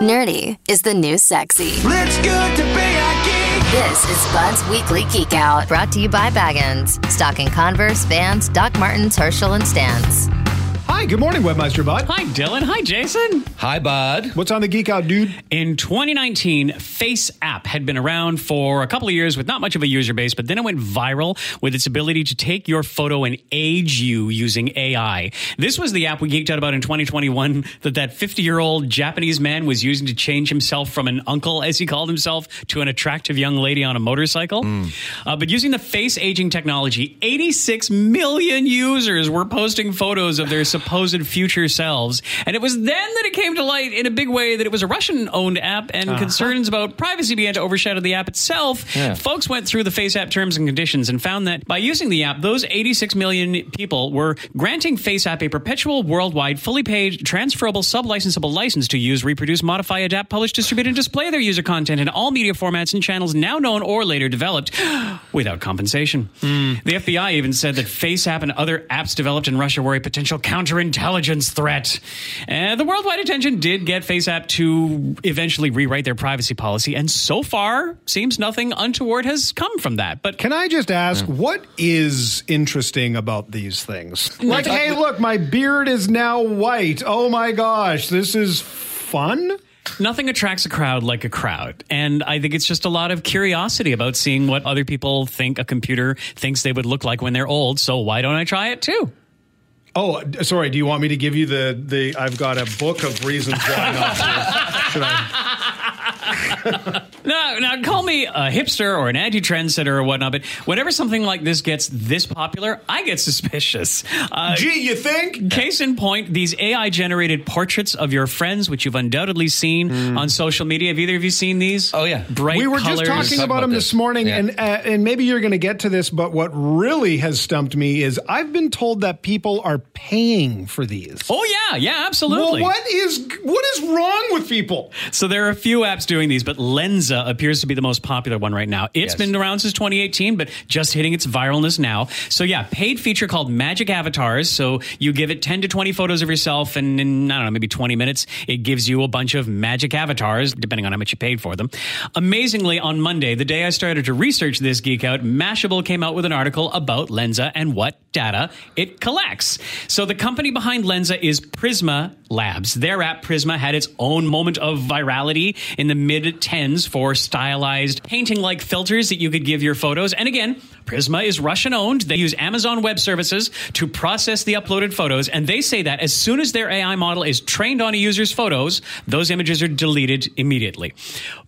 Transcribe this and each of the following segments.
Nerdy is the new sexy. It's good to be a geek. This is Bud's Weekly Geek Out, brought to you by Baggins. Stocking Converse, Vans, Doc Martens, Herschel, and Stance. Hi, good morning, Webmaster Bud. Hi, Dylan. Hi, Jason. Hi, bud. What's on the Geek Out, dude? In 2019, Face App had been around for a couple of years with not much of a user base, but then it went viral with its ability to take your photo and age you using AI. This was the app we geeked out about in 2021 that that 50 year old Japanese man was using to change himself from an uncle, as he called himself, to an attractive young lady on a motorcycle. Uh, but using the face aging technology, 86 million users were posting photos of their supposed future selves. And it was then that it came to light in a big way that it was a Russian owned app and uh-huh. concerns about privacy began to overshadow the app itself. Yeah. Folks went through the FaceApp terms and conditions and found that by using the app, those 86 million people were granting FaceApp a perpetual worldwide, fully paid, transferable, sublicensable license to use, reproduce, modify, adapt, publish, distribute, and display their user content in all media formats and channels now known or later developed without compensation. Hmm. The FBI even said that FaceApp and other apps developed in Russia were a potential counterintelligence threat. And the worldwide attention did get FaceApp to eventually rewrite their privacy policy, and so far seems nothing untoward has come from that. But Can I just ask, what is interesting about these things? Like, hey, look, my beard is now white. Oh my gosh, this is fun? Nothing attracts a crowd like a crowd. And I think it's just a lot of curiosity about seeing what other people think a computer thinks they would look like when they're old. So why don't I try it too? Oh, sorry. Do you want me to give you the the? I've got a book of reasons why not. Should I? Now, now call me a hipster or an anti-trendsetter or whatnot, but whenever something like this gets this popular, I get suspicious. Uh, Gee, you think? Case in point, these AI generated portraits of your friends, which you've undoubtedly seen on social media. Have either of you seen these? Oh, yeah. Bright we were colors. just talking about, about them this. this morning, Yeah. and uh, and maybe you're going to get to this, but what really has stumped me is I've been told that people are paying for these. Oh yeah, yeah, well, absolutely. what is what is wrong with people? So there are a few apps doing these, but Lensa appears to be the most popular one right now. It's Yes. been around since 2018, but just hitting its viralness now. So yeah, paid feature called Magic Avatars. So you give it 10 to 20 photos of yourself, and in I don't know, maybe 20 minutes, it gives you a bunch of magic avatars, depending on how much you paid for them. Amazingly, on Monday, the day I started to research this geek out, Mashable came out with an article about Lensa and what data it collects. So the company behind Lensa is Prisma Labs. Their app Prisma had its own moment of virality in the mid 10s for stylized painting like filters that you could give your photos. And again, Prisma is Russian owned. They use Amazon Web Services to process the uploaded photos. And they say that as soon as their AI model is trained on a user's photos, those images are deleted immediately.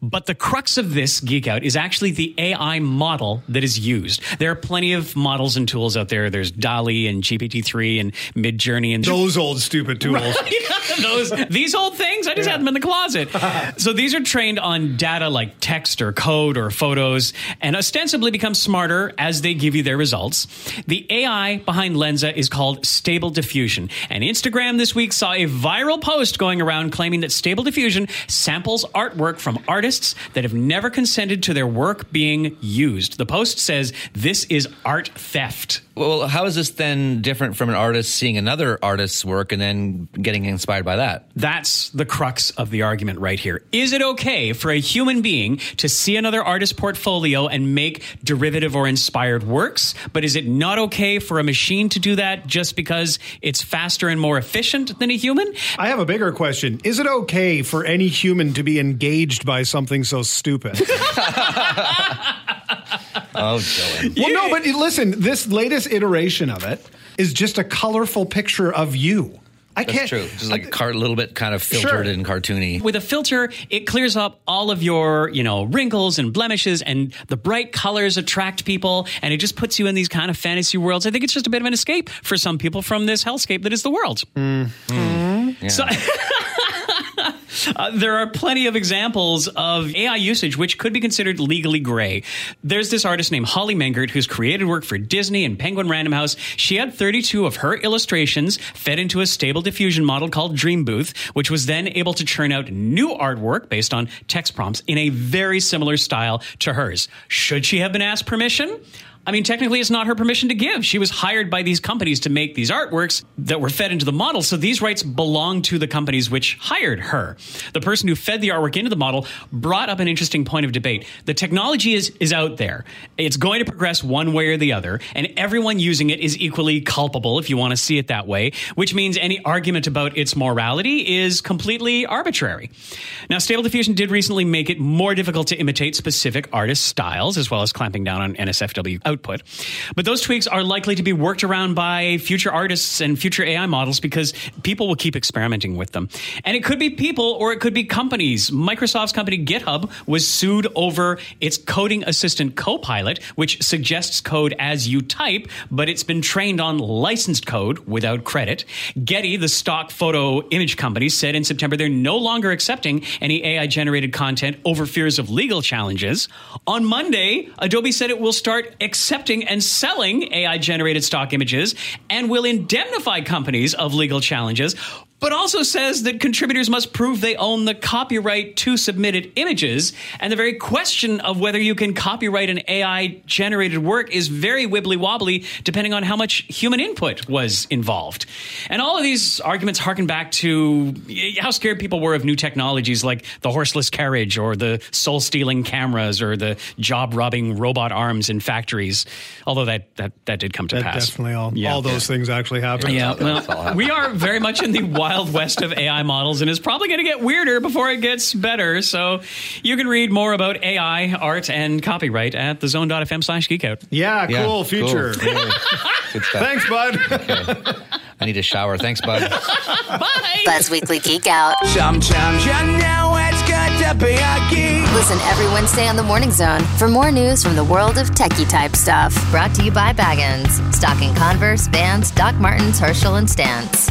But the crux of this geek out is actually the AI model that is used. There are plenty of models and tools out there. There's DALL-E and GPT-3 and Midjourney and Those old stupid tools. those these old things i just had them in the closet so these are trained on data like text or code or photos and ostensibly become smarter as they give you their results. The ai behind Lensa is called stable diffusion. And instagram this week saw a viral post going around claiming that stable diffusion samples artwork from artists that have never consented to their work being used. The post says this is art theft Well, how is this then different from an artist seeing another artist's work and then getting inspired by that? That's the crux of the argument right here. Is it okay for a human being to see another artist's portfolio and make derivative or inspired works? But is it not okay for a machine to do that just because it's faster and more efficient than a human? I have a bigger question. Is it okay for any human to be engaged by something so stupid? Oh, Dylan. well, no, but listen, this latest iteration of it is just a colorful picture of you. I That's can't. true. Just like a little bit kind of filtered Sure. and cartoony. With a filter, it clears up all of your, you know, wrinkles and blemishes and the bright colors attract people and it just puts you in these kind of fantasy worlds. I think it's just a bit of an escape for some people from this hellscape that is the world. Mm-hmm. So, uh, there are plenty of examples of AI usage which could be considered legally gray. There's this artist named Holly Mengert who's created work for Disney and Penguin Random House. She had 32 of her illustrations fed into a stable diffusion model called Dream Booth, which was then able to churn out new artwork based on text prompts in a very similar style to hers. Should she have been asked permission? I mean, technically, it's not her permission to give. She was hired by these companies to make these artworks that were fed into the model. So these rights belong to the companies which hired her. The person who fed the artwork into the model brought up an interesting point of debate. The technology is, is out there. It's going to progress one way or the other, and everyone using it is equally culpable, if you want to see it that way, which means any argument about its morality is completely arbitrary. Now, Stable Diffusion did recently make it more difficult to imitate specific artist styles, as well as clamping down on NSFW output. But those tweaks are likely to be worked around by future artists and future AI models because people will keep experimenting with them. And it could be people or it could be companies. Microsoft's company GitHub was sued over its coding assistant Copilot, which suggests code as you type, but it's been trained on licensed code without credit. Getty, the stock photo image company, said in September they're no longer accepting any AI generated content over fears of legal challenges. On Monday, Adobe said it will start accepting and selling AI generated stock images and will indemnify companies of legal challenges but also says that contributors must prove they own the copyright to submitted images. And the very question of whether you can copyright an AI generated work is very wibbly wobbly depending on how much human input was involved. And all of these arguments harken back to eh, how scared people were of new technologies like the horseless carriage or the soul stealing cameras or the job robbing robot arms in factories. Although that, that, that did come to That pass. definitely all, Yeah. all those things actually happen. Yeah, well, we are very much in the wild west of AI models, and it's probably going to get weirder before it gets better. So you can read more about AI, art, and copyright at thezone.fm slash geekout. Yeah, Yeah, cool future. Really. Good stuff. Thanks, bud. I need a shower. Thanks, bud. Bye. Bud's Weekly Geek Out. Sometimes you know it's good to be a geek. Listen every Wednesday on the Morning Zone for more news from the world of techie type stuff. Brought to you by Baggins. Stocking Converse, Vans, Doc Martens, Herschel, and Stance.